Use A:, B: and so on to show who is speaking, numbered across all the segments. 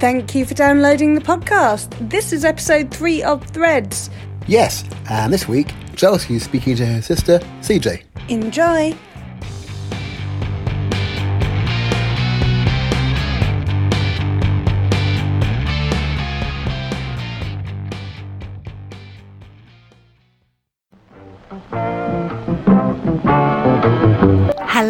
A: Thank you for downloading the podcast. This is episode three of Threads.
B: Yes, and this week, Chelsea is speaking to her sister, CJ.
A: Enjoy.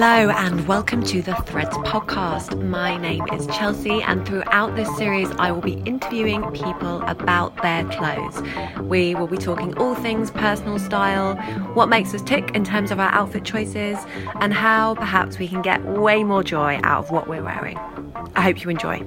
C: Hello and welcome to the Threads podcast. My name is Chelsea, and throughout this series, I will be interviewing people about their clothes. We will be talking all things personal style, what makes us tick in terms of our outfit choices, and how perhaps we can get way more joy out of what we're wearing. I hope you enjoy.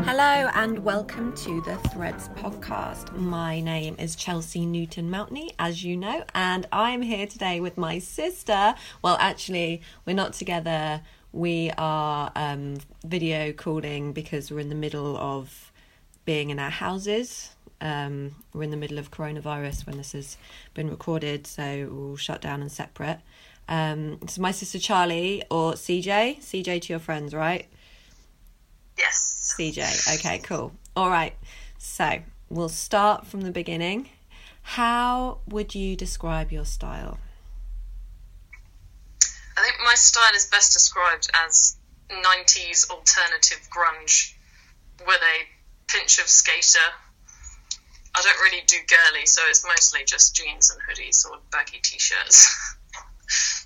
C: Hello and welcome to the Threads podcast. My name is Chelsea Newton Mountney, as you know, and I'm here today with my sister. Well, actually, we're not together. We are um, video calling because we're in the middle of being in our houses. Um, we're in the middle of coronavirus when this has been recorded, so we're all shut down and separate. Um, is my sister Charlie or CJ. CJ to your friends, right? CJ. Okay, cool. All right. So we'll start from the beginning. How would you describe your style?
D: I think my style is best described as 90s alternative grunge with a pinch of skater. I don't really do girly, so it's mostly just jeans and hoodies or baggy t shirts.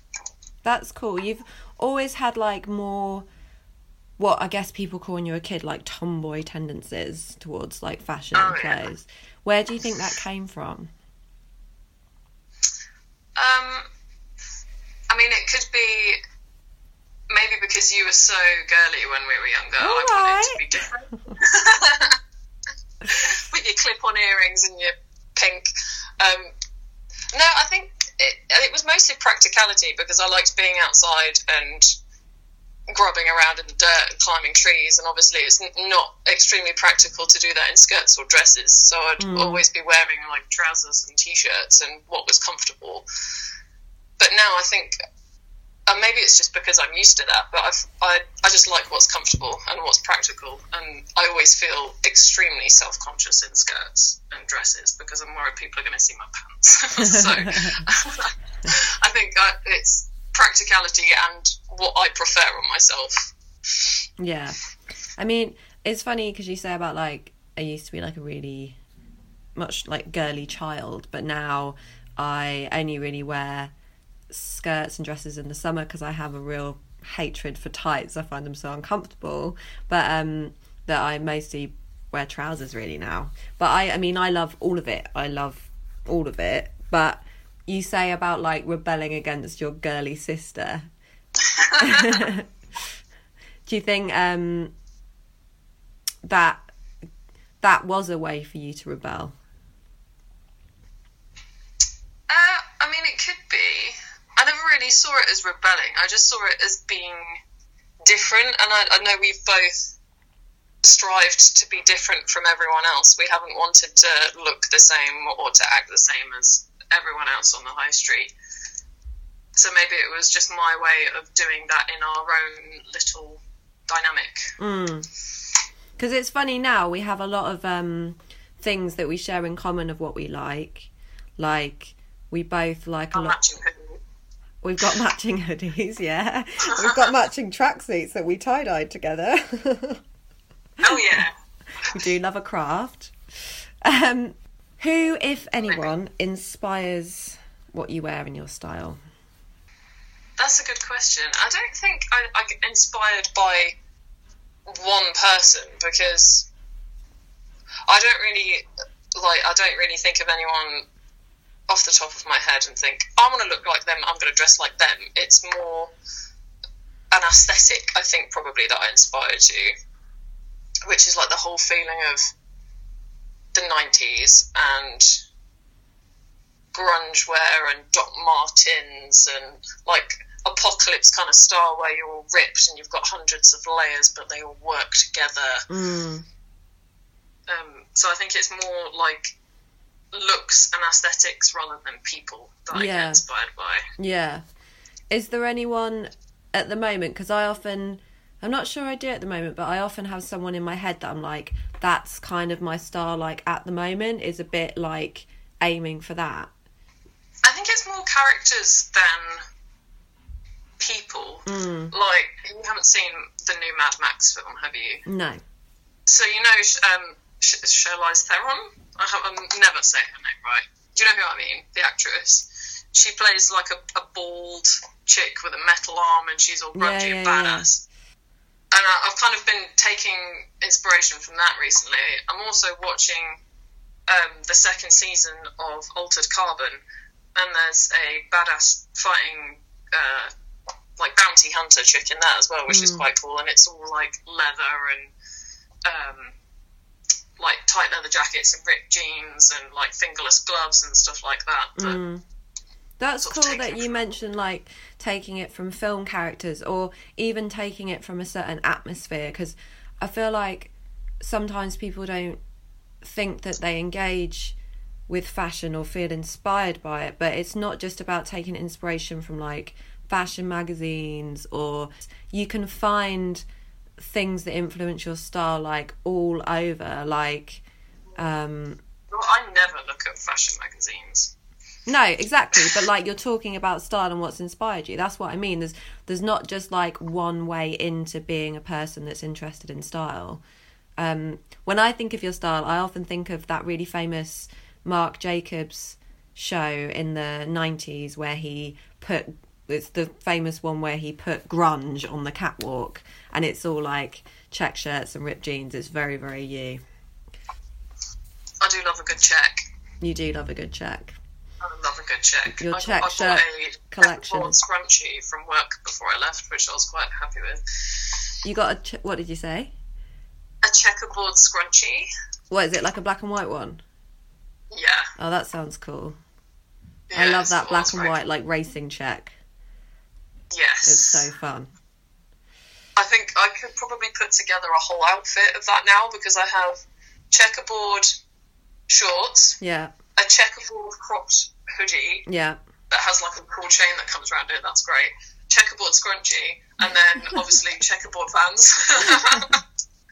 C: That's cool. You've always had like more what I guess people call when you're a kid like tomboy tendencies towards like fashion
D: Oh,
C: and
D: yeah.
C: clothes. Where do you think that came from?
D: Um, I mean, it could be maybe because you were so girly when we were younger. I wanted to be different. With your clip-on earrings and your pink. Um, no, I think it, it was mostly practicality because I liked being outside and grubbing around in the dirt and climbing trees. And obviously, it's not extremely practical to do that in skirts or dresses. So I'd always be wearing like trousers and t-shirts and what was comfortable. But now I think uh, maybe it's just because I'm used to that, but I've, I I just like what's comfortable and what's practical, and I always feel extremely self conscious in skirts and dresses because I'm worried people are going to see my pants. so I think uh, it's practicality and what I prefer on myself.
C: Yeah. I mean, it's funny because you say about like I used to be like a really much like girly child, but now I only really wear skirts and dresses in the summer because I have a real hatred for tights. I find them so uncomfortable. But um that I mostly wear trousers really now. But I I mean I love all of it. I love all of it. But you say about like rebelling against your girly sister. Do you think um that that was a way for you to rebel?
D: Uh, I mean, it could be. I never really saw it as rebelling. I just saw it as being different, and I, I know we've both strived to be different from everyone else. We haven't wanted to look the same or to act the same as everyone else on the high street. So maybe it was just my way of doing that in our own little dynamic.
C: Because it's funny now we have a lot of um things that we share in common of what we like. Like we both like a lot. We've got matching hoodies, yeah. We've got matching tracksuits that we tie dyed together.
D: Oh yeah.
C: we do love a craft. Um, who, if anyone, inspires what you wear in your style?
D: That's a good question. I don't think I, I get inspired by one person because I don't really like. I don't really think of anyone off the top of my head and think I want to look like them. I'm going to dress like them. It's more an aesthetic. I think probably that I inspired you, which is like the whole feeling of the '90s and grunge wear and Doc Martens and like apocalypse kind of style where you're all ripped and you've got hundreds of layers but they all work together.
C: Mm,
D: Um, so I think it's more like looks and aesthetics rather than people that I get inspired by.
C: yeah. Is there anyone at the moment? Because I often I'm not sure I do at the moment, but I often have someone in my head that I'm like, that's kind of my style. Like at the moment, is a bit like aiming for that.
D: I think it's more characters than people.
C: Mm.
D: Like you haven't seen the new Mad Max film, have you?
C: No.
D: So you know um, Charlize Theron. I have I'm never say her name right. Do you know who I mean? The actress. She plays like a, a bald chick with a metal arm, and she's all grungy
C: yeah,
D: and
C: yeah.
D: And I, I've kind of been taking inspiration from that recently. I'm also watching um, the second season of Altered Carbon, and there's a badass fighting uh, like bounty hunter chick in that as well, which is
C: Mm.
D: quite cool. And it's all like leather and um, like tight leather jackets and ripped jeans and like fingerless gloves and stuff like that. But
C: Mm. That's cool that you
D: from-
C: mentioned like taking it from film characters or even taking it from a certain atmosphere because I feel like sometimes people don't think that they engage with fashion or feel inspired by it, but it's not just about taking inspiration from like fashion magazines or you can find things that influence your style like all over like um
D: well, I never look at fashion magazines.
C: No, exactly. But like you're talking about style and what's inspired you. That's what I mean. There's there's not just like one way into being a person that's interested in style. Um, when I think of your style, I often think of that really famous Marc Jacobs show in the '90s where he put it's the famous one where he put grunge on the catwalk, and it's all like check shirts and ripped jeans. It's very very you.
D: I do love a good check.
C: You do love a good check.
D: I love a good check.
C: Your
D: I,
C: check
D: I bought
C: shirt
D: a
C: collection.
D: checkerboard scrunchie from work before I left, which I was quite happy with.
C: You got a ch- what did you say?
D: A checkerboard scrunchie.
C: What is it like a black and white one?
D: Yeah.
C: Oh, that sounds cool.
D: yeah
C: I love that black and white like racing check.
D: Yes.
C: It's so fun.
D: I think I could probably put together a whole outfit of that now because I have checkerboard shorts,
C: Yeah,
D: a checkerboard cropped hoodie
C: yeah.
D: that has like a cool chain that comes around it. That's great. Checkerboard scrunchie, and then obviously checkerboard vans.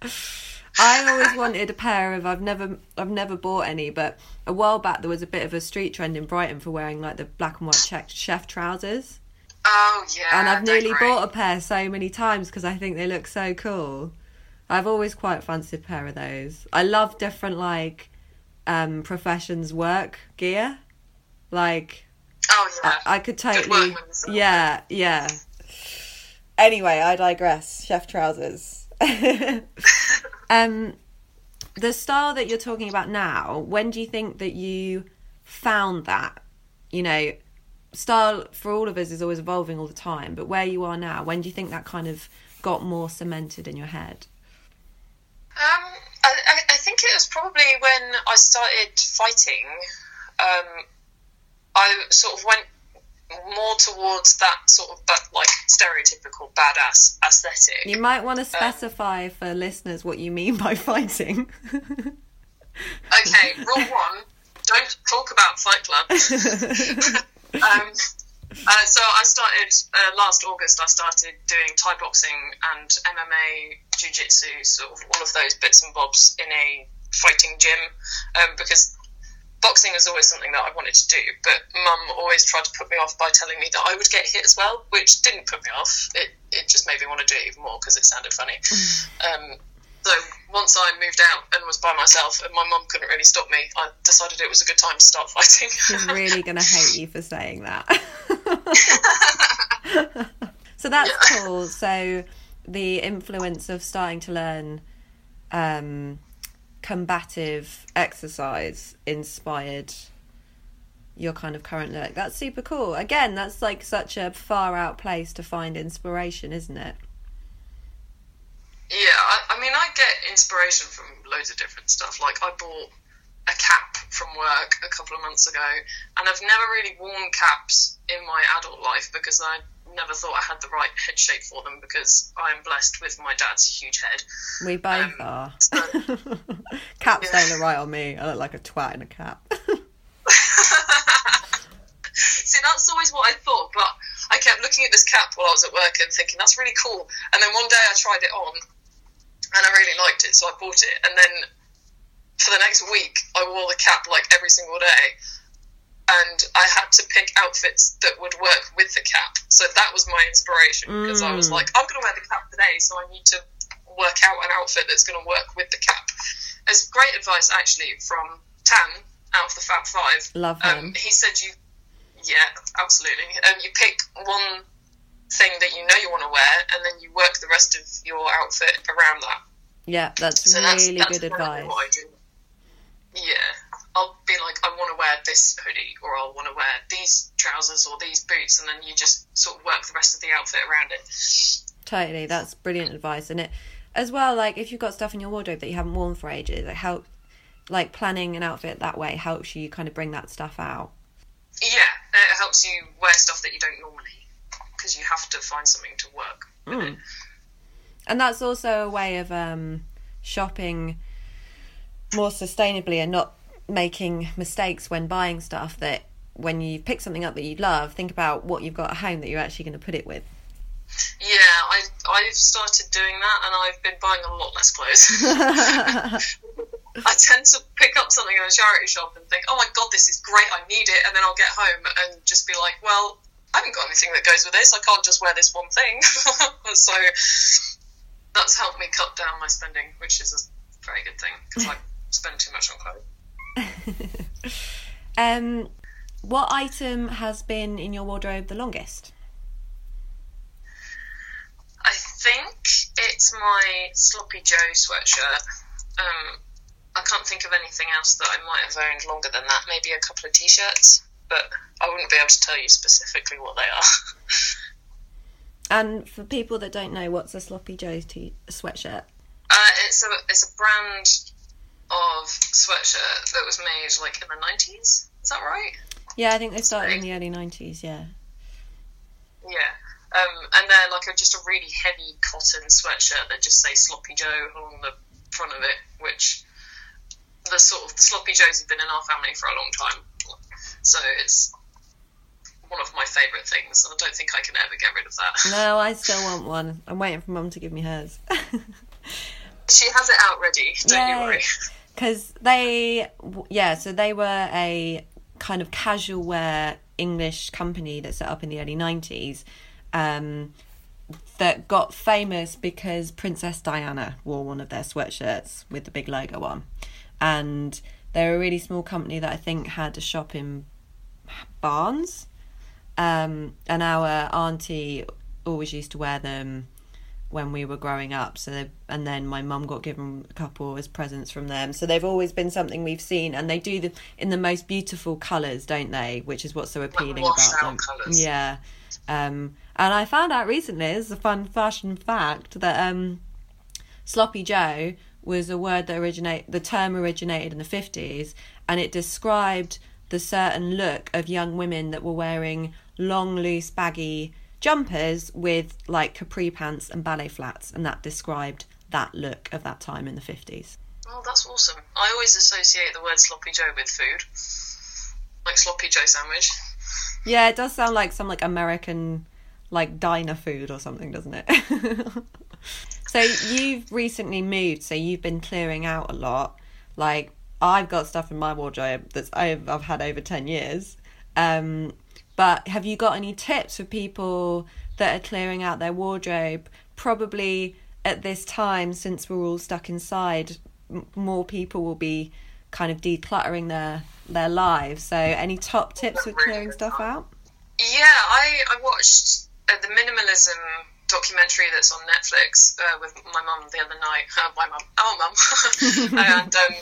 C: I always wanted a pair of. I've never, I've never bought any, but a while back there was a bit of a street trend in Brighton for wearing like the black and white checked chef trousers,
D: oh yeah.
C: and I've nearly
D: great.
C: bought a pair so many times because I think they look so cool. I've always quite fancied a pair of those. I love different like um professions work gear, like
D: Oh yeah.
C: I, I could totally. Yeah, yeah. Anyway, I digress. Chef trousers. um, the style that you're talking about now. When do you think that you found that? You know, style for all of us is always evolving all the time. But where you are now, when do you think that kind of got more cemented in your head?
D: Um, I, I, think it was probably when I started fighting. Um, I sort of went more towards that sort of but like stereotypical badass aesthetic.
C: You might want to specify for listeners what you mean by fighting.
D: Okay, rule one: don't talk about Fight Club. um, uh, so I started uh, last August. I started doing Thai boxing and MMA, jiu-jitsu, sort of all of those bits and bobs in a fighting gym um, because boxing is always something that I wanted to do. But Mum always tried to put me off by telling me that I would get hit as well, which didn't put me off. It it just made me want to do it even more because it sounded funny. Um, so once I moved out and was by myself, and my mum couldn't really stop me, I decided it was a good time to start fighting.
C: She's really going to hate you for saying that. so that's cool. So the influence of starting to learn um, combative exercise inspired your kind of current look. That's super cool. Again, that's like such a far out place to find inspiration, isn't it?
D: Yeah, I, I mean, I get inspiration from loads of different stuff. Like, I bought a cap from work a couple of months ago, and I've never really worn caps in my adult life because I never thought I had the right head shape for them because I am blessed with my dad's huge head.
C: We both
D: Um,
C: are.
D: so-
C: Caps
D: Yeah.
C: don't look right on me. I look like a twat in a cap.
D: See, that's always what I thought, but I kept looking looking at this cap while I was at work and thinking that's really cool. And then one day I tried it on, and I really liked it, so I bought it. And then for the next week, I wore the cap like every single day. And I had to pick outfits that would work with the cap. So that was my inspiration because I was
C: Mm.
D: like, I'm going to wear the cap today, so I need to work out an outfit that's going to work with the cap. It's great advice actually from Tan out of the Fab Five.
C: Love him.
D: Um, he said you, yeah, absolutely. Um, you pick one thing that you know you want to wear, and then you work the rest of your outfit around that.
C: yeah, that's
D: So
C: really
D: that's
C: good
D: currently
C: advice.
D: What I do. Yeah, I'll be like, I want to wear this hoodie, or I'll want to wear these trousers or these boots, and then you just sort of work the rest of the outfit around it.
C: Totally, that's brilliant advice, and it as well. Like if you've got stuff in your wardrobe that you haven't worn for ages, it helps. Like planning an outfit that way helps you kind of bring that stuff out.
D: Yeah, it helps you wear stuff that you don't normally, because you have to find something to work. with it.
C: Mm. And that's also a way of um, shopping more sustainably and not making mistakes when buying stuff. That when you pick something up that you love, think about what you've got at home that you're actually going to put it with.
D: Yeah, I I've started doing that, and I've been buying a lot less clothes. I tend to pick up something in a charity shop and think, "Oh my god, this is great! I need it," and then I'll get home and just be like, "Well, I haven't got anything that goes with this. I can't just wear this one thing." so that's helped me cut down my spending, which is a very good thing because I spend too much on clothes.
C: um, what item has been in your wardrobe the longest?
D: I think it's my sloppy Joe sweatshirt. Um, I can't think of anything else that I might have owned longer than that. Maybe a couple of t-shirts, but I wouldn't be able to tell you specifically what they are.
C: And for people that don't know, what's a sloppy Joe t- sweatshirt?
D: Uh, it's a it's a brand of sweatshirt that was made like in the nineties. Is that right?
C: Yeah, I think they started in the early nineties. Yeah.
D: Yeah. Um, and they're like a, just a really heavy cotton sweatshirt that just says Sloppy Joe along the front of it, which the sort of the Sloppy Joes have been in our family for a long time. So it's one of my favourite things, and I don't think I can ever get rid of that.
C: No, I still want one. I'm waiting for Mum to give me hers.
D: She has it out ready, don't you worry.
C: because they yeah so they were a kind of casual wear english company that set up in the early 90s um, that got famous because princess diana wore one of their sweatshirts with the big logo on. And they're a really small company that i think had a shop in barnes. Um, and our auntie always used to wear them when we were growing up. So, they, and then my mum got given a couple as presents from them. So they've always been something we've seen, and they do them in the most beautiful colours, don't they? Which is what's so appealing
D: washed
C: about them.
D: colours.
C: Yeah. Um, and I found out recently, as a fun fashion fact, that um, sloppy Joe was a word that originate the term originated in the fifties, and it described the certain look of young women that were wearing long, loose, baggy jumpers with like capri pants and ballet flats, and that described that look of that time in the fifties.
D: Oh, that's awesome. I always associate the word sloppy Joe with food, like sloppy Joe sandwich.
C: Yeah, it does sound like some like American like diner food or something, doesn't it? so you've recently moved, so you've been clearing out a lot. Like I've got stuff in my wardrobe that's I've I've had over ten years. Um, but have you got any tips for people that are clearing out their wardrobe? Probably at this time, since we're all stuck inside, m- more people will be kind of decluttering their their lives. So, any top tips for clearing stuff out?
D: Yeah, I, I watched uh, the minimalism documentary that's on Netflix uh, with my mum the other night. Uh, my mum, our mum, and um,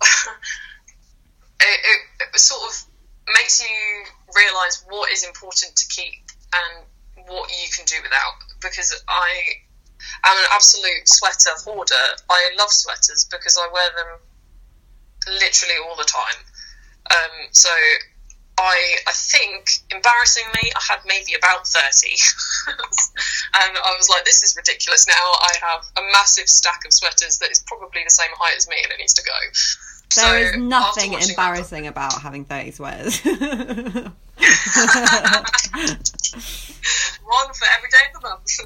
D: it, it, it sort of makes you realise what is important to keep and what you can do without. Because I am an absolute sweater hoarder. I love sweaters because I wear them literally all the time. Um, so I, I think, embarrassingly, I had maybe about 30. and I was like, this is ridiculous now. I have a massive stack of sweaters that is probably the same height as me and it needs to go.
C: There
D: so
C: is
D: nothing embarrassing that.
C: about having 30 sweaters. One
D: for every day of the month.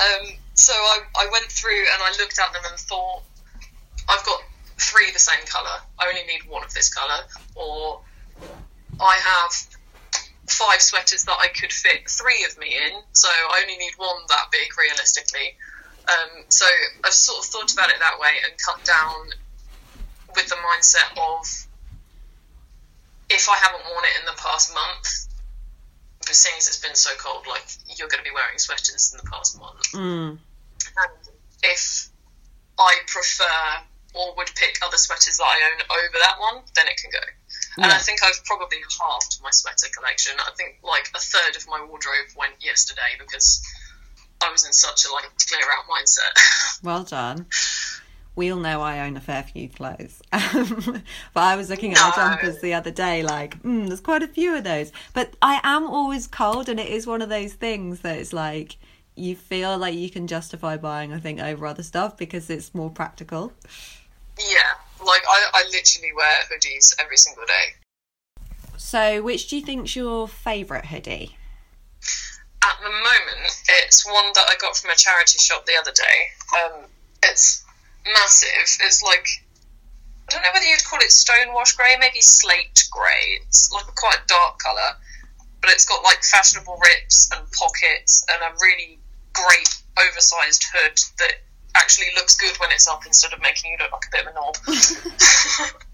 D: Um, so I, I went through and I looked at them and thought, I've got three the same colour. I only need one of this colour. Or I have five sweaters that I could fit three of me in. So I only need one that big, realistically. Um, so I've sort of thought about it that way and cut down with the mindset of if I haven't worn it in the past month, but seeing as it's been so cold, like you're going to be wearing sweaters in the past month.
C: Mm.
D: And if I prefer or would pick other sweaters that I own over that one, then it can go. And I think I've probably halved my sweater collection. I think like a third of my wardrobe went yesterday because I was in such a like clear out mindset.
C: Well done. We all know I own a fair few clothes. but I was looking at
D: No.
C: my jumpers the other day, like, mm, there's quite a few of those. But I am always cold, and it is one of those things that it's like you feel like you can justify buying, I think, over other stuff because it's more practical.
D: yeah, like I, I literally wear hoodies every single day.
C: So, which do you think's your favourite hoodie?
D: At the moment, it's one that I got from a charity shop the other day. Um, it's massive. It's like I don't know whether you'd call it stonewash grey, maybe slate grey. It's like a quite dark colour, but it's got like fashionable rips and pockets and a really great oversized hood that actually looks good when it's up instead of making you look like a bit of a knob.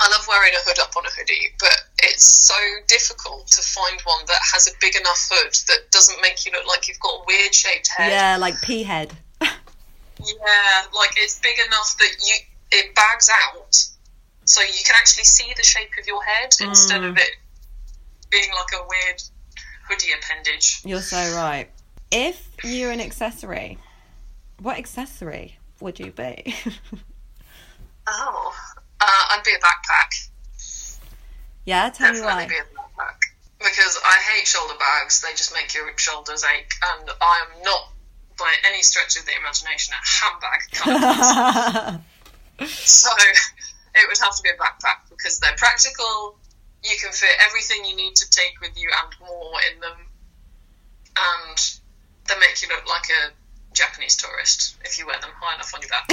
D: I love wearing a hood up on a hoodie, but it's so difficult to find one that has a big enough hood that doesn't make you look like you've got a weird shaped head.
C: Yeah, like pea head.
D: Yeah, like it's big enough that you it bags out, so you can actually see the shape of your head instead of it being like a weird hoodie appendage.
C: You're so right. If you're an accessory, what accessory would you be?
D: Oh, uh, I'd be a backpack.
C: yeah, tell me
D: Definitely
C: why.
D: be a backpack because I hate shoulder bags. They just make your shoulders ache, and I am not by any stretch of the imagination a handbag kind of person. So it would have to be a backpack because they're practical. You can fit everything you need to take with you and more in them, and they make you look like a Japanese tourist if you wear them high enough on your back.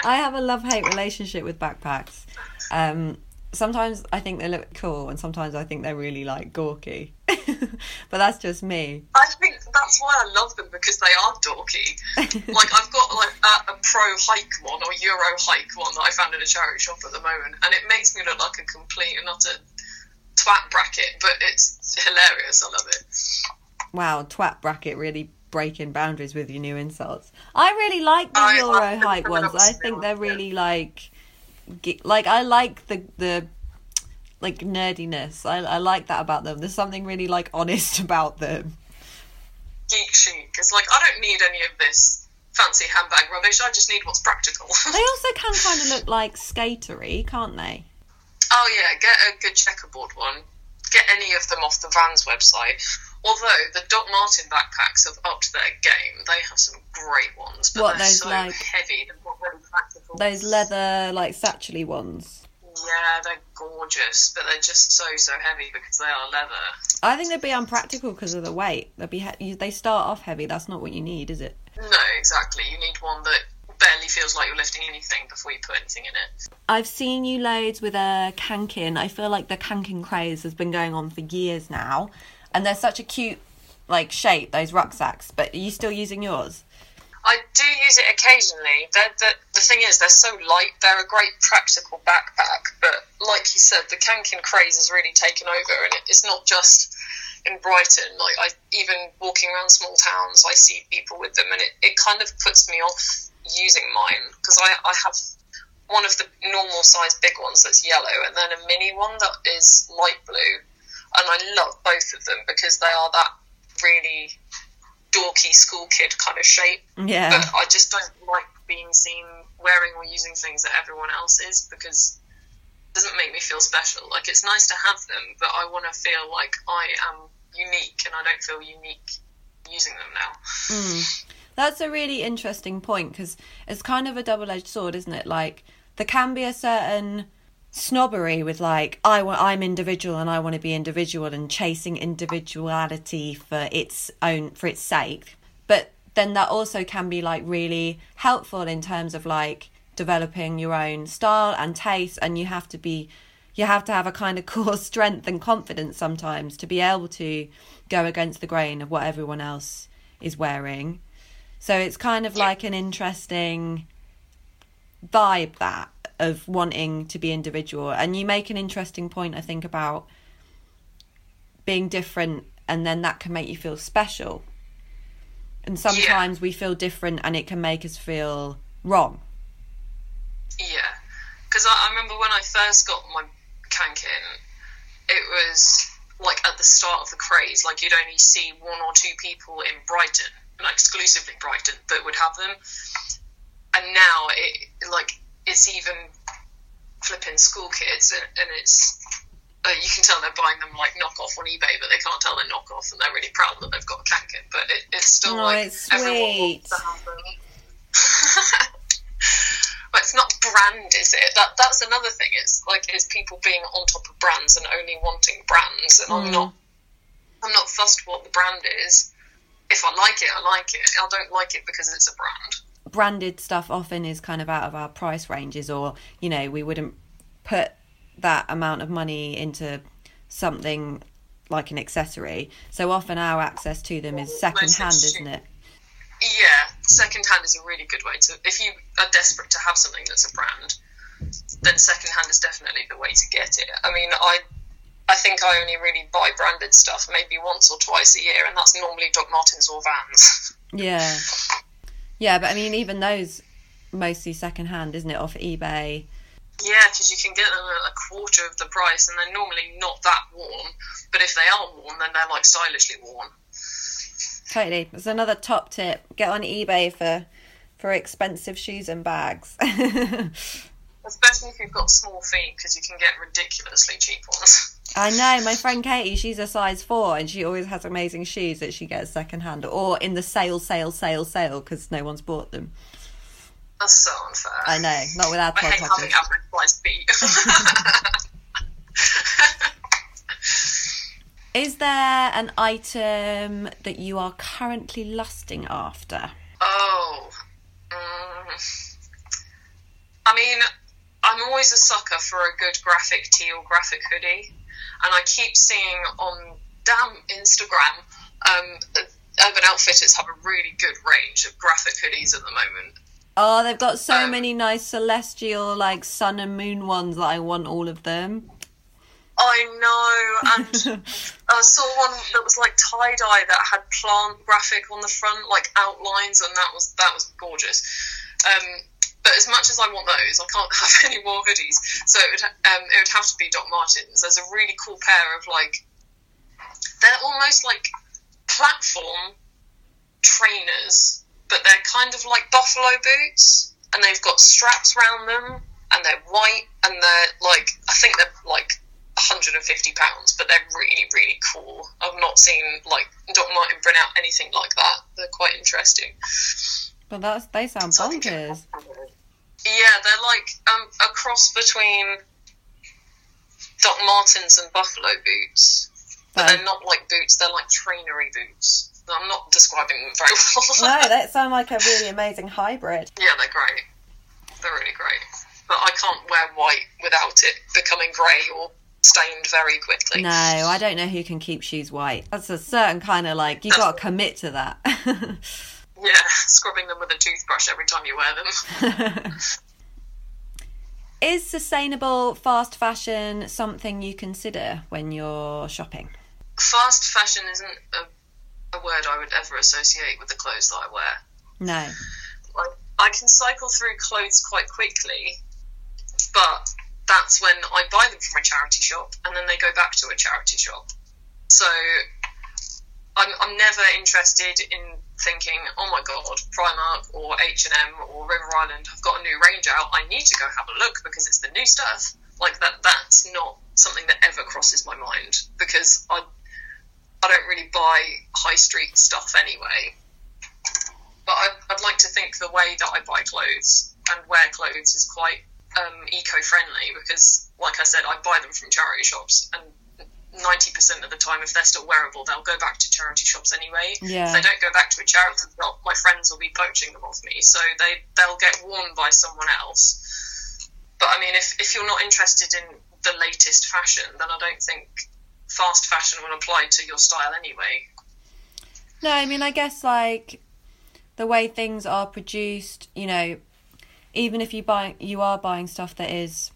C: I have a love hate relationship with backpacks. Um, sometimes I think they look cool, and sometimes I think they're really like gawky. but that's just me.
D: I think that's why I love them because they are dorky. like I've got like a, a pro hike one or Euro hike one that I found in a charity shop at the moment, and it makes me look like a complete and utter twat bracket, but it's hilarious. I love it.
C: Wow, twat bracket really breaking boundaries with your new insults. I really like the
D: I-
C: Euro
D: I-
C: hike ones. I think they're really like, like I like the the like nerdiness. I I like that about them. There's something really like honest about them.
D: Geek chic. It's like I don't need any of this fancy handbag rubbish. I just need what's practical.
C: They also can kind of look like skatery, can't they?
D: Oh yeah, get a good checkerboard one. Get any of them off the Vans website. Although the Doc Marten backpacks have upped their game. They have some great ones, but
C: What,
D: they're so
C: like-
D: heavy. They're not really.
C: Those leather like satchely ones.
D: Yeah, they're gorgeous, but they're just so so heavy because they are leather.
C: I think they'd be unpractical because of the weight. They'd be he- you, they start off heavy. That's not what you need, is it?
D: No, exactly. You need one that barely feels like you're lifting anything before you put anything in it.
C: I've seen you loads with a Kanken. I feel like the Kanken craze has been going on for years now, and they're such a cute like shape. Those rucksacks, but are you still using yours?
D: I do use it occasionally. The the thing is, they're so light. They're a great practical backpack. But like you said, the Kanken craze has really taken over, and it, it's not just in Brighton. Like I, even walking around small towns, I see people with them, and it, it kind of puts me off using mine because I, I have one of the normal size big ones that's yellow, and then a mini one that is light blue, and I love both of them because they are that really dorky school kid kind of shape
C: Yeah.
D: but I just don't like being seen wearing or using things that everyone else is because it doesn't make me feel special. Like it's nice to have them, but I want to feel like I am unique, and I don't feel unique using them now. Hmm.
C: That's a really interesting point because it's kind of a double edged sword, isn't it? Like there can be a certain snobbery with like I want I'm individual and I want to be individual and chasing individuality for its own for its sake. But then that also can be like really helpful in terms of like developing your own style and taste and you have to be you have to have a kind of core strength and confidence sometimes to be able to go against the grain of what everyone else is wearing. So it's kind of like an interesting vibe that of wanting to be individual. And you make an interesting point, I think, about being different and then that can make you feel special. And sometimes yeah. we feel different and it can make us feel wrong.
D: Yeah. Because I, I remember when I first got my Kanken, it was like at the start of the craze, like you'd only see one or two people in Brighton, and exclusively Brighton, that would have them. And now it like it's even flipping school kids, and, and it's uh, you can tell they're buying them like knockoff on eBay, but they can't tell they're knockoff, and they're really proud that they've got a Kanken. But it, it's still
C: oh,
D: like
C: it's everyone wants to have them.
D: but it's not brand, is it? That that's another thing. It's like it's people being on top of brands and only wanting brands, and mm. I'm not. I'm not fussed what the brand is. If I like it, I like it. I don't like it because it's a brand.
C: Branded stuff often is kind of out of our price ranges, or you know, we wouldn't put that amount of money into something like an accessory. So often our access to them is second hand, isn't it?
D: Yeah, second hand is a really good way to. If you are desperate to have something that's a brand, then second hand is definitely the way to get it. I mean, I I think I only really buy branded stuff maybe once or twice a year, and that's normally Doc Martens or Vans.
C: Yeah, yeah, but I mean, even those mostly second hand, isn't it, off eBay?
D: Yeah, because you can get them at a quarter of the price, and they're normally not that worn. But if they are worn, then they're like stylishly worn.
C: Totally. There's another top tip. Get on eBay for for expensive shoes and bags.
D: Especially if you've got small feet, because you can get ridiculously cheap ones.
C: I know. My friend Katie, she's a size four, and she always has amazing shoes that she gets second hand or in the sale, sale, sale, sale because no one's bought them.
D: That's so unfair. I
C: know. Not with our
D: I hate having average size feet.
C: Is there an item that you are currently lusting after?
D: Oh, um, I mean, I'm always a sucker for a good graphic tee or graphic hoodie, and I keep seeing on damn Instagram, um, Urban Outfitters have a really good range of graphic hoodies at the moment.
C: Oh, they've got so um, many nice celestial, like sun and moon ones that I want all of them.
D: I know, and I saw one that was like tie dye that had plant graphic on the front, like outlines, and that was that was gorgeous. Um, but as much as I want those, I can't have any more hoodies. So it would um, it would have to be Doc Martens. There's a really cool pair of like they're almost like platform trainers, but they're kind of like buffalo boots, and they've got straps around them, and they're white, and they're like I think they're like 150 pounds, but they're really, really cool. I've not seen like Doc Marten bring out anything like that. They're quite interesting.
C: But that's they sound so bonkers.
D: Yeah, they're like um, a cross between Doc Martens and Buffalo boots, but they're not like boots. They're like trainery boots. I'm not describing them very
C: well. no, that sound like a really amazing hybrid.
D: Yeah, they're great. They're really great. But I can't wear white without it becoming grey or stained very quickly.
C: No, I don't know who can keep shoes white. That's a certain kind of like you've got to commit to that.
D: yeah, scrubbing them with a toothbrush every time you wear them.
C: Is sustainable fast fashion something you consider when you're shopping?
D: Fast fashion isn't a, a word I would ever associate with the clothes that I wear.
C: No.
D: I, I can cycle through clothes quite quickly, but that's when I buy them from a charity shop and then they go back to a charity shop. So I'm, I'm never interested in thinking, oh my god, Primark or H&M or River Island have got a new range out. I need to go have a look because it's the new stuff. Like that, that's not something that ever crosses my mind because I, I don't really buy high street stuff anyway. But I, I'd like to think the way that I buy clothes and wear clothes is quite um, eco-friendly because, like I said, I buy them from charity shops, and 90% of the time, if they're still wearable, they'll go back to charity shops anyway.
C: Yeah.
D: If they don't go back to a charity shop, my friends will be poaching them off me. So they, they'll get worn by someone else. But I mean, if, if you're not interested in the latest fashion, then I don't think fast fashion will apply to your style anyway.
C: No, I mean, I guess like the way things are produced, you know, even if you buy, you are buying stuff that is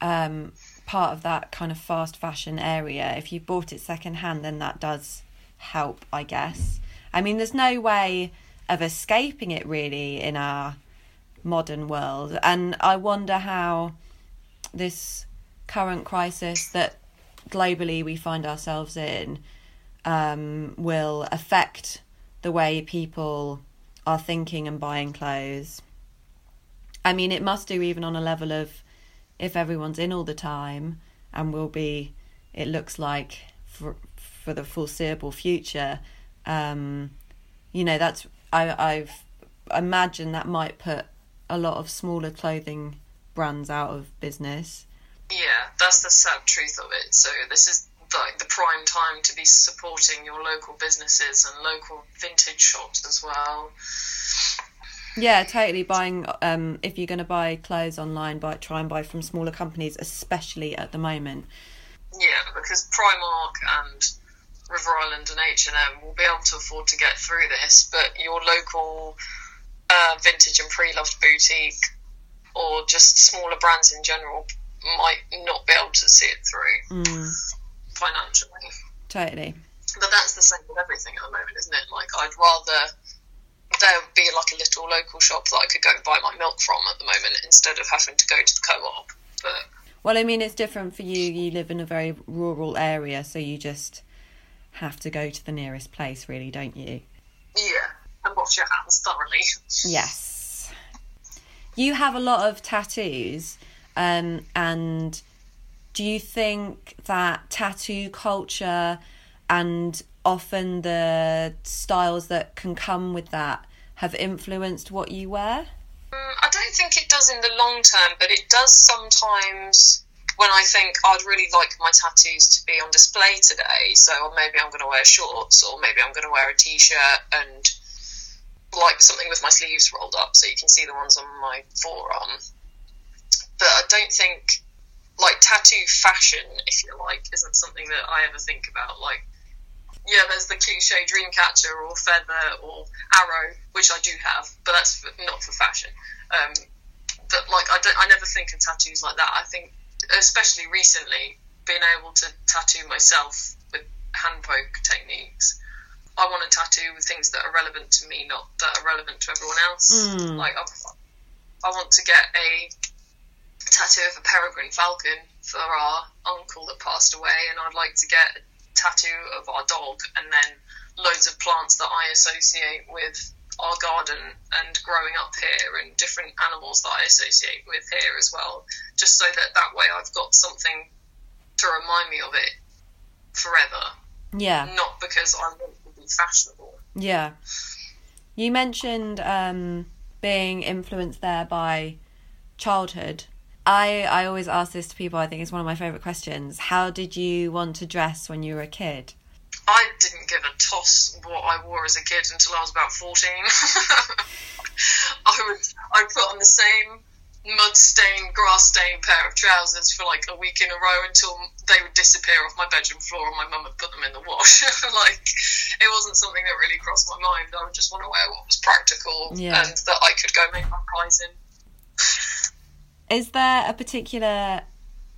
C: um, part of that kind of fast fashion area. If you bought it secondhand, then that does help, I guess. I mean, there's no way of escaping it really in our modern world, and I wonder how this current crisis that globally we find ourselves in um, will affect the way people are thinking and buying clothes. I mean, it must do even on a level of if everyone's in all the time and will be, it looks like for for the foreseeable future. Um, you know, that's I I've imagined that might put a lot of smaller clothing brands out of business.
D: Yeah, that's the sad truth of it. So this is like the prime time to be supporting your local businesses and local vintage shops as well.
C: Yeah, totally. Buying um, if you're going to buy clothes online, buy try and buy from smaller companies, especially at the moment.
D: Yeah, because Primark and River Island and H and M will be able to afford to get through this, but your local uh, vintage and pre-loved boutique or just smaller brands in general might not be able to see it through
C: Mm,
D: financially.
C: totally.
D: But that's the same with everything at the moment, isn't it? Like I'd rather there would be like a little local shop that I could go and buy my milk from at the moment instead of having to go to the co-op. But
C: Well, I mean, it's different for you. You live in a very rural area, so you just have to go to the nearest place, really, don't you?
D: yeah, and wash your hands thoroughly.
C: Yes. You have a lot of tattoos, um, and do you think that tattoo culture and often the styles that can come with that have influenced what you wear?
D: Mm, I don't think it does in the long term, but it does sometimes when I think I'd really like my tattoos to be on display today. So maybe I'm going to wear shorts, or maybe I'm going to wear a t-shirt and like something with my sleeves rolled up, so you can see the ones on my forearm. But I don't think like tattoo fashion, if you like, isn't something that I ever think about. Like, yeah, there's the cliche dream catcher or feather or arrow, which I do have, but that's for, not for fashion. Um, but like, I don't, I never think of tattoos like that. I think, especially recently, being able to tattoo myself with hand poke techniques. I want to tattoo with things that are relevant to me, not that are relevant to everyone else.
C: Mm.
D: Like, I, I want to get a tattoo of a peregrine falcon for our uncle that passed away, and I'd like to get a tattoo of our dog, and then loads of plants that I associate with our garden and growing up here, and different animals that I associate with here as well, just so that that way I've got something to remind me of it forever,
C: Yeah.
D: not because I want to be fashionable.
C: Yeah. You mentioned um, being influenced there by childhood. I, I always ask this to people, I think it's one of my favourite questions. How did you want to dress when you were a kid?
D: I didn't give a toss what I wore as a kid until I was about 14. I would I put on the same mud stained, grass stained pair of trousers for like a week in a row until they would disappear off my bedroom floor and my mum would put them in the wash. like, it wasn't something that really crossed my mind. I would just want to wear what was practical
C: Yeah.
D: and that I could go make my pies in.
C: Is there a particular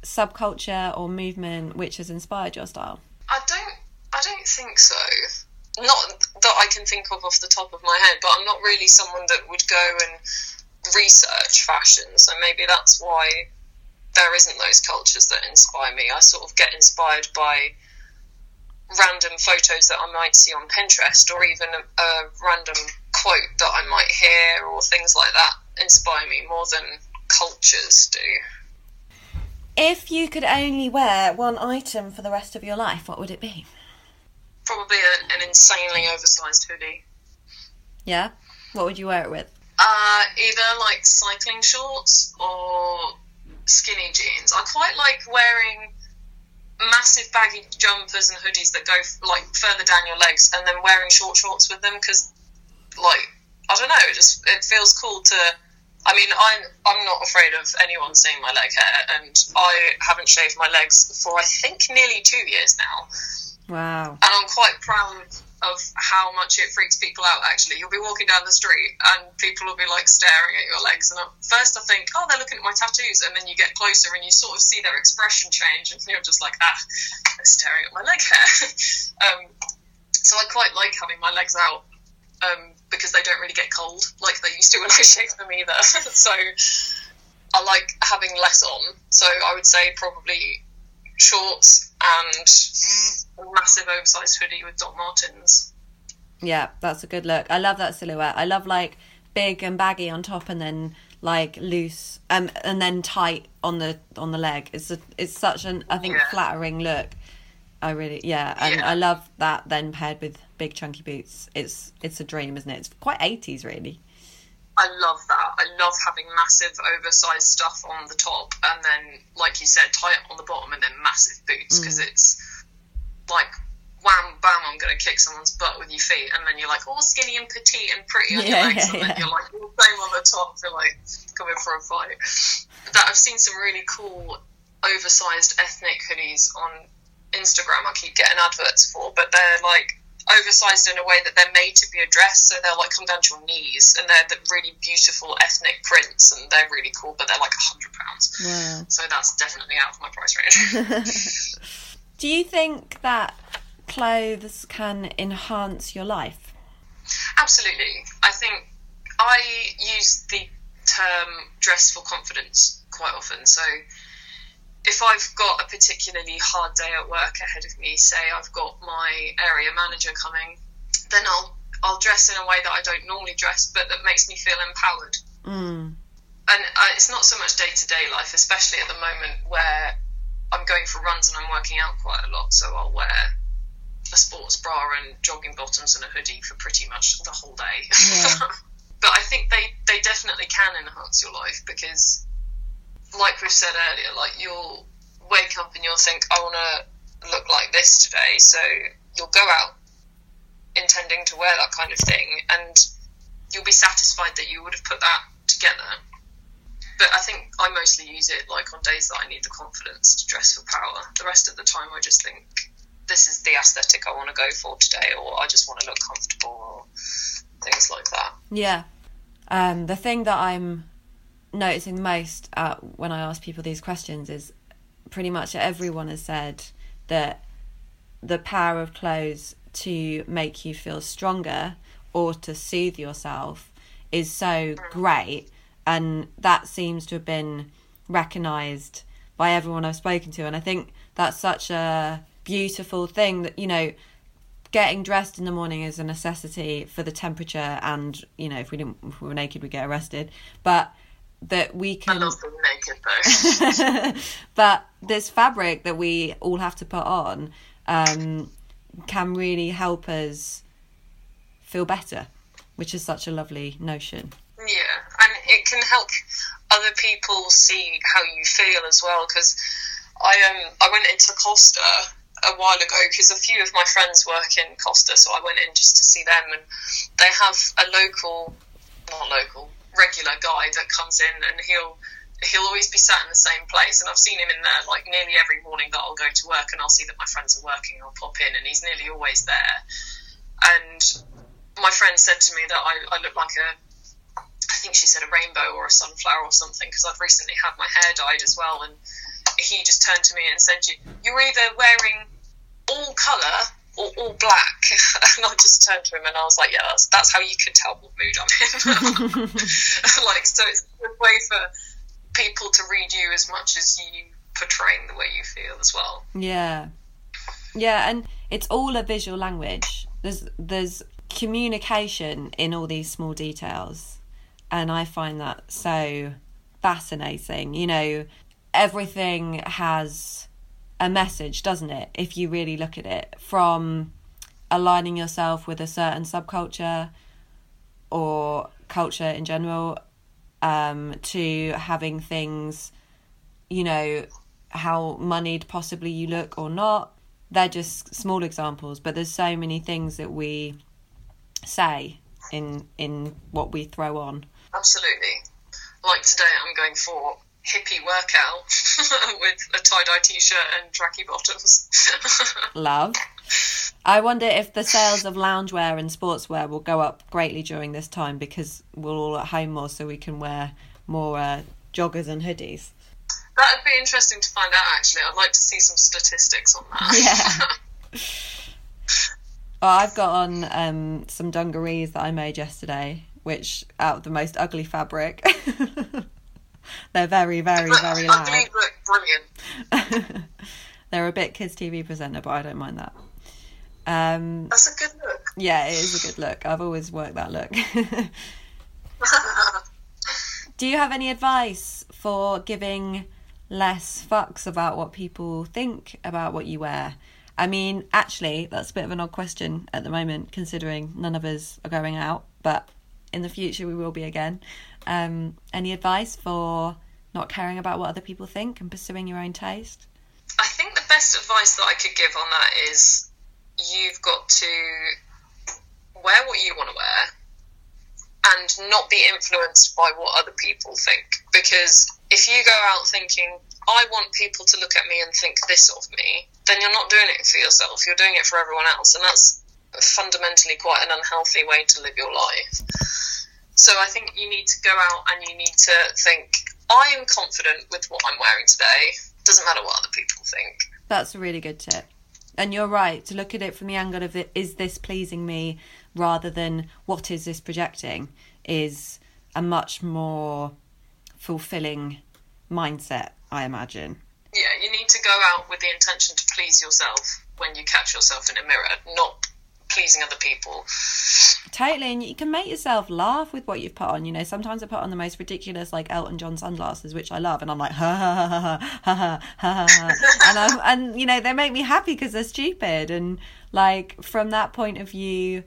C: subculture or movement which has inspired your style?
D: I don't. I don't think so. Not that I can think of off the top of my head, but I'm not really someone that would go and research fashion. So maybe that's why there isn't those cultures that inspire me. I sort of get inspired by random photos that I might see on Pinterest, or even a, a random quote that I might hear, or things like that inspire me more than cultures do.
C: If you could only wear one item for the rest of your life, what would it be?
D: Probably a, an insanely oversized hoodie.
C: Yeah? What would you wear it with?
D: Uh, either like cycling shorts or skinny jeans. I quite like wearing massive baggy jumpers and hoodies that go like further down your legs, and then wearing short shorts with them because, like, I don't know, it just it feels cool to. I mean, I'm I'm not afraid of anyone seeing my leg hair, and I haven't shaved my legs for I think nearly two years now.
C: Wow.
D: And I'm quite proud of how much it freaks people out. Actually, you'll be walking down the street and people will be like staring at your legs, and at first I think, oh, they're looking at my tattoos, and then you get closer and you sort of see their expression change, and you're just like, ah, they're staring at my leg hair. um, so I quite like having my legs out. Um, because they don't really get cold like they used to when I shaved them either. so I like having less on. So I would say probably shorts and massive oversized hoodie with Doc Martens.
C: Yeah, that's a good look. I love that silhouette. I love like big and baggy on top and then like loose um and then tight on the on the leg. It's a, it's such an I think
D: Yeah.
C: flattering look. I really yeah, and
D: Yeah.
C: I love that then paired with big chunky boots. It's it's a dream, isn't it? It's quite 80s really.
D: I love that. I love having massive oversized stuff on the top and then, like you said, tight on the bottom and then massive boots because mm. it's like wham bam, I'm going to kick someone's butt with your feet, and then you're like all skinny and petite and pretty on
C: Yeah,
D: your legs,
C: yeah,
D: and then
C: yeah.
D: you're like all same on the top, you're like coming for a fight. That I've seen some really cool oversized ethnic hoodies on Instagram. I keep getting adverts for, but they're like oversized in a way that they're made to be a dress, so they'll like come down to your knees, and they're the really beautiful ethnic prints, and they're really cool, but they're like a hundred pounds.
C: Wow.
D: So that's definitely out of my price range.
C: Do you think that clothes can enhance your life?
D: Absolutely. I think I use the term dress for confidence quite often. So if I've got a particularly hard day at work ahead of me, say I've got my area manager coming, then I'll I'll dress in a way that I don't normally dress, but that makes me feel empowered.
C: Mm.
D: And uh, it's not so much day to day life, especially at the moment where I'm going for runs and I'm working out quite a lot. So I'll wear a sports bra and jogging bottoms and a hoodie for pretty much the whole day.
C: Yeah.
D: but I think they, they definitely can enhance your life because, like we've said earlier, like you'll wake up and you'll think, I want to look like this today. So you'll go out intending to wear that kind of thing and you'll be satisfied that you would have put that together. But I think I mostly use it like on days that I need the confidence to dress for power. The rest of the time, I just think this is the aesthetic I want to go for today, or I just want to look comfortable, or things like that.
C: Yeah. Um, the thing that I'm noticing the most uh, when I ask people these questions is pretty much everyone has said that the power of clothes to make you feel stronger or to soothe yourself is so great. And that seems to have been recognised by everyone I've spoken to. And I think that's such a beautiful thing that, you know, getting dressed in the morning is a necessity for the temperature and you know if we didn't if we were naked we'd get arrested but that we
D: I
C: can
D: love being naked though.
C: but this fabric that we all have to put on um, can really help us feel better which is such a lovely notion
D: Yeah, and it can help other people see how you feel as well. Because I um I went into Costa a while ago because a few of my friends work in Costa, so I went in just to see them, and they have a local, not local, regular guy that comes in, and he'll he'll always be sat in the same place, and I've seen him in there like nearly every morning that I'll go to work, and I'll see that my friends are working, I'll pop in, and he's nearly always there, and my friend said to me that I, I look like a I think she said a rainbow or a sunflower or something because I've recently had my hair dyed as well. And he just turned to me and said, "You- You're either wearing all colour or all black. And I just turned to him and I was like, Yeah, that's, that's how you can tell what mood I'm in. like, so it's a good way for people to read you as much as you portraying the way you feel as well.
C: yeah yeah and it's all a visual language there's there's communication in all these small details and i find that so fascinating you know everything has a message doesn't it if you really look at it from aligning yourself with a certain subculture or culture in general um, to having things you know how moneyed possibly you look or not. They're just small examples, but there's so many things that we say in in what we throw on.
D: Absolutely. Like today, I'm going for hippie workout with a tie dye t shirt and tracky bottoms.
C: Love. I wonder if the sales of loungewear and sportswear will go up greatly during this time because we're all at home more, so we can wear more uh, joggers and hoodies.
D: That'd be interesting to find out. Actually, I'd like to see some statistics on that.
C: Yeah. well, I've got on um, some dungarees that I made yesterday, which out of the most ugly fabric. They're very, very, very loud.
D: Brilliant.
C: They're a bit kids TV presenter, but I don't mind that. Um,
D: That's a good look.
C: yeah, it is a good look. I've always worked that look. Do you have any advice for giving less fucks about what people think about what you wear? I mean, actually, that's a bit of an odd question at the moment, considering none of us are going out, but in the future we will be again. Um, any advice for not caring about what other people think and pursuing your own taste?
D: I think the best advice that I could give on that is you've got to wear what you want to wear and not be influenced by what other people think. Because if you go out thinking, I want people to look at me and think this of me, then you're not doing it for yourself, you're doing it for everyone else. And that's fundamentally quite an unhealthy way to live your life. So I think you need to go out and you need to think, I am confident with what I'm wearing today. Doesn't matter what other people think.
C: That's a really good tip. And you're right to look at it from the angle of the, is this pleasing me rather than what is this projecting is a much more fulfilling mindset, I imagine.
D: Yeah, you need to go out with the intention to please yourself when you catch yourself in a mirror, not pleasing other people.
C: Totally, and you can make yourself laugh with what you've put on. You know, sometimes I put on the most ridiculous, like Elton John sunglasses, which I love, and I'm like, ha ha ha ha ha ha ha, and I'm, and you know, they make me happy because they're stupid, and like from that point of view,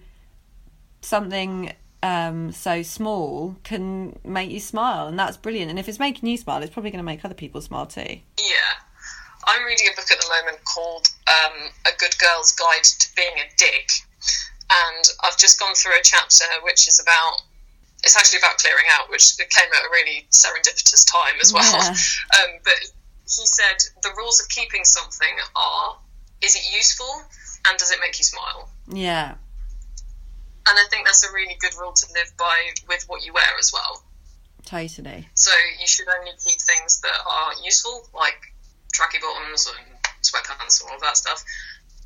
C: something um, so small can make you smile, and that's brilliant. And if it's making you smile, it's probably going to make other people smile too.
D: Yeah. I'm reading a book at the moment called um, A Good Girl's Guide to Being a Dick. And I've just gone through a chapter which is about, it's actually about clearing out, which came at a really serendipitous time as well.
C: Yeah.
D: Um, but he said the rules of keeping something are is it useful and does it make you smile?
C: Yeah,
D: And I think that's a really good rule to live by with what you wear as well.
C: totally.
D: So you should only keep things that are useful, like tracky bottoms and sweatpants and all of that stuff.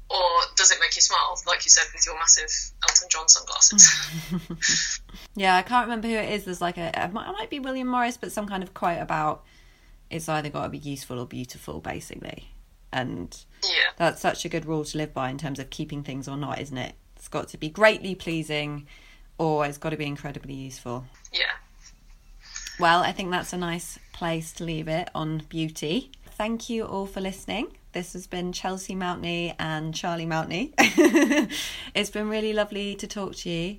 D: Or does it make you smile, like you said with your massive Elton John sunglasses?
C: Yeah, I can't remember who it is. There's like a, it might, it might be William Morris, but some kind of quote about it's either got to be useful or beautiful, basically. And
D: yeah,
C: that's such a good rule to live by in terms of keeping things or not, isn't it? It's got to be greatly pleasing or it's got to be incredibly useful.
D: yeah.
C: Well, I think that's a nice place to leave it on beauty. Thank you all for listening. This has been Chelsea Mountney and Charlie Mountney. it's been really lovely to talk to you.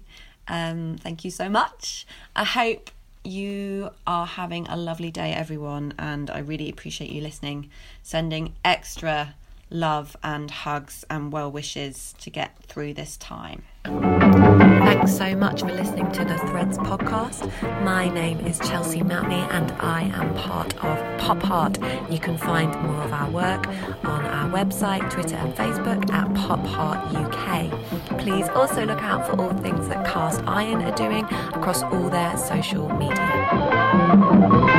C: Um, thank you so much. I hope you are having a lovely day, everyone, and I really appreciate you listening, sending extra love and hugs and well wishes to get through this time. Thanks so much for listening to the Threads podcast. My name is Chelsea Mountney and I am part of Pop Heart. You can find more of our work on our website, Twitter, and Facebook at Pop Heart UK. Please also look out for all things that Cast Iron are doing across all their social media.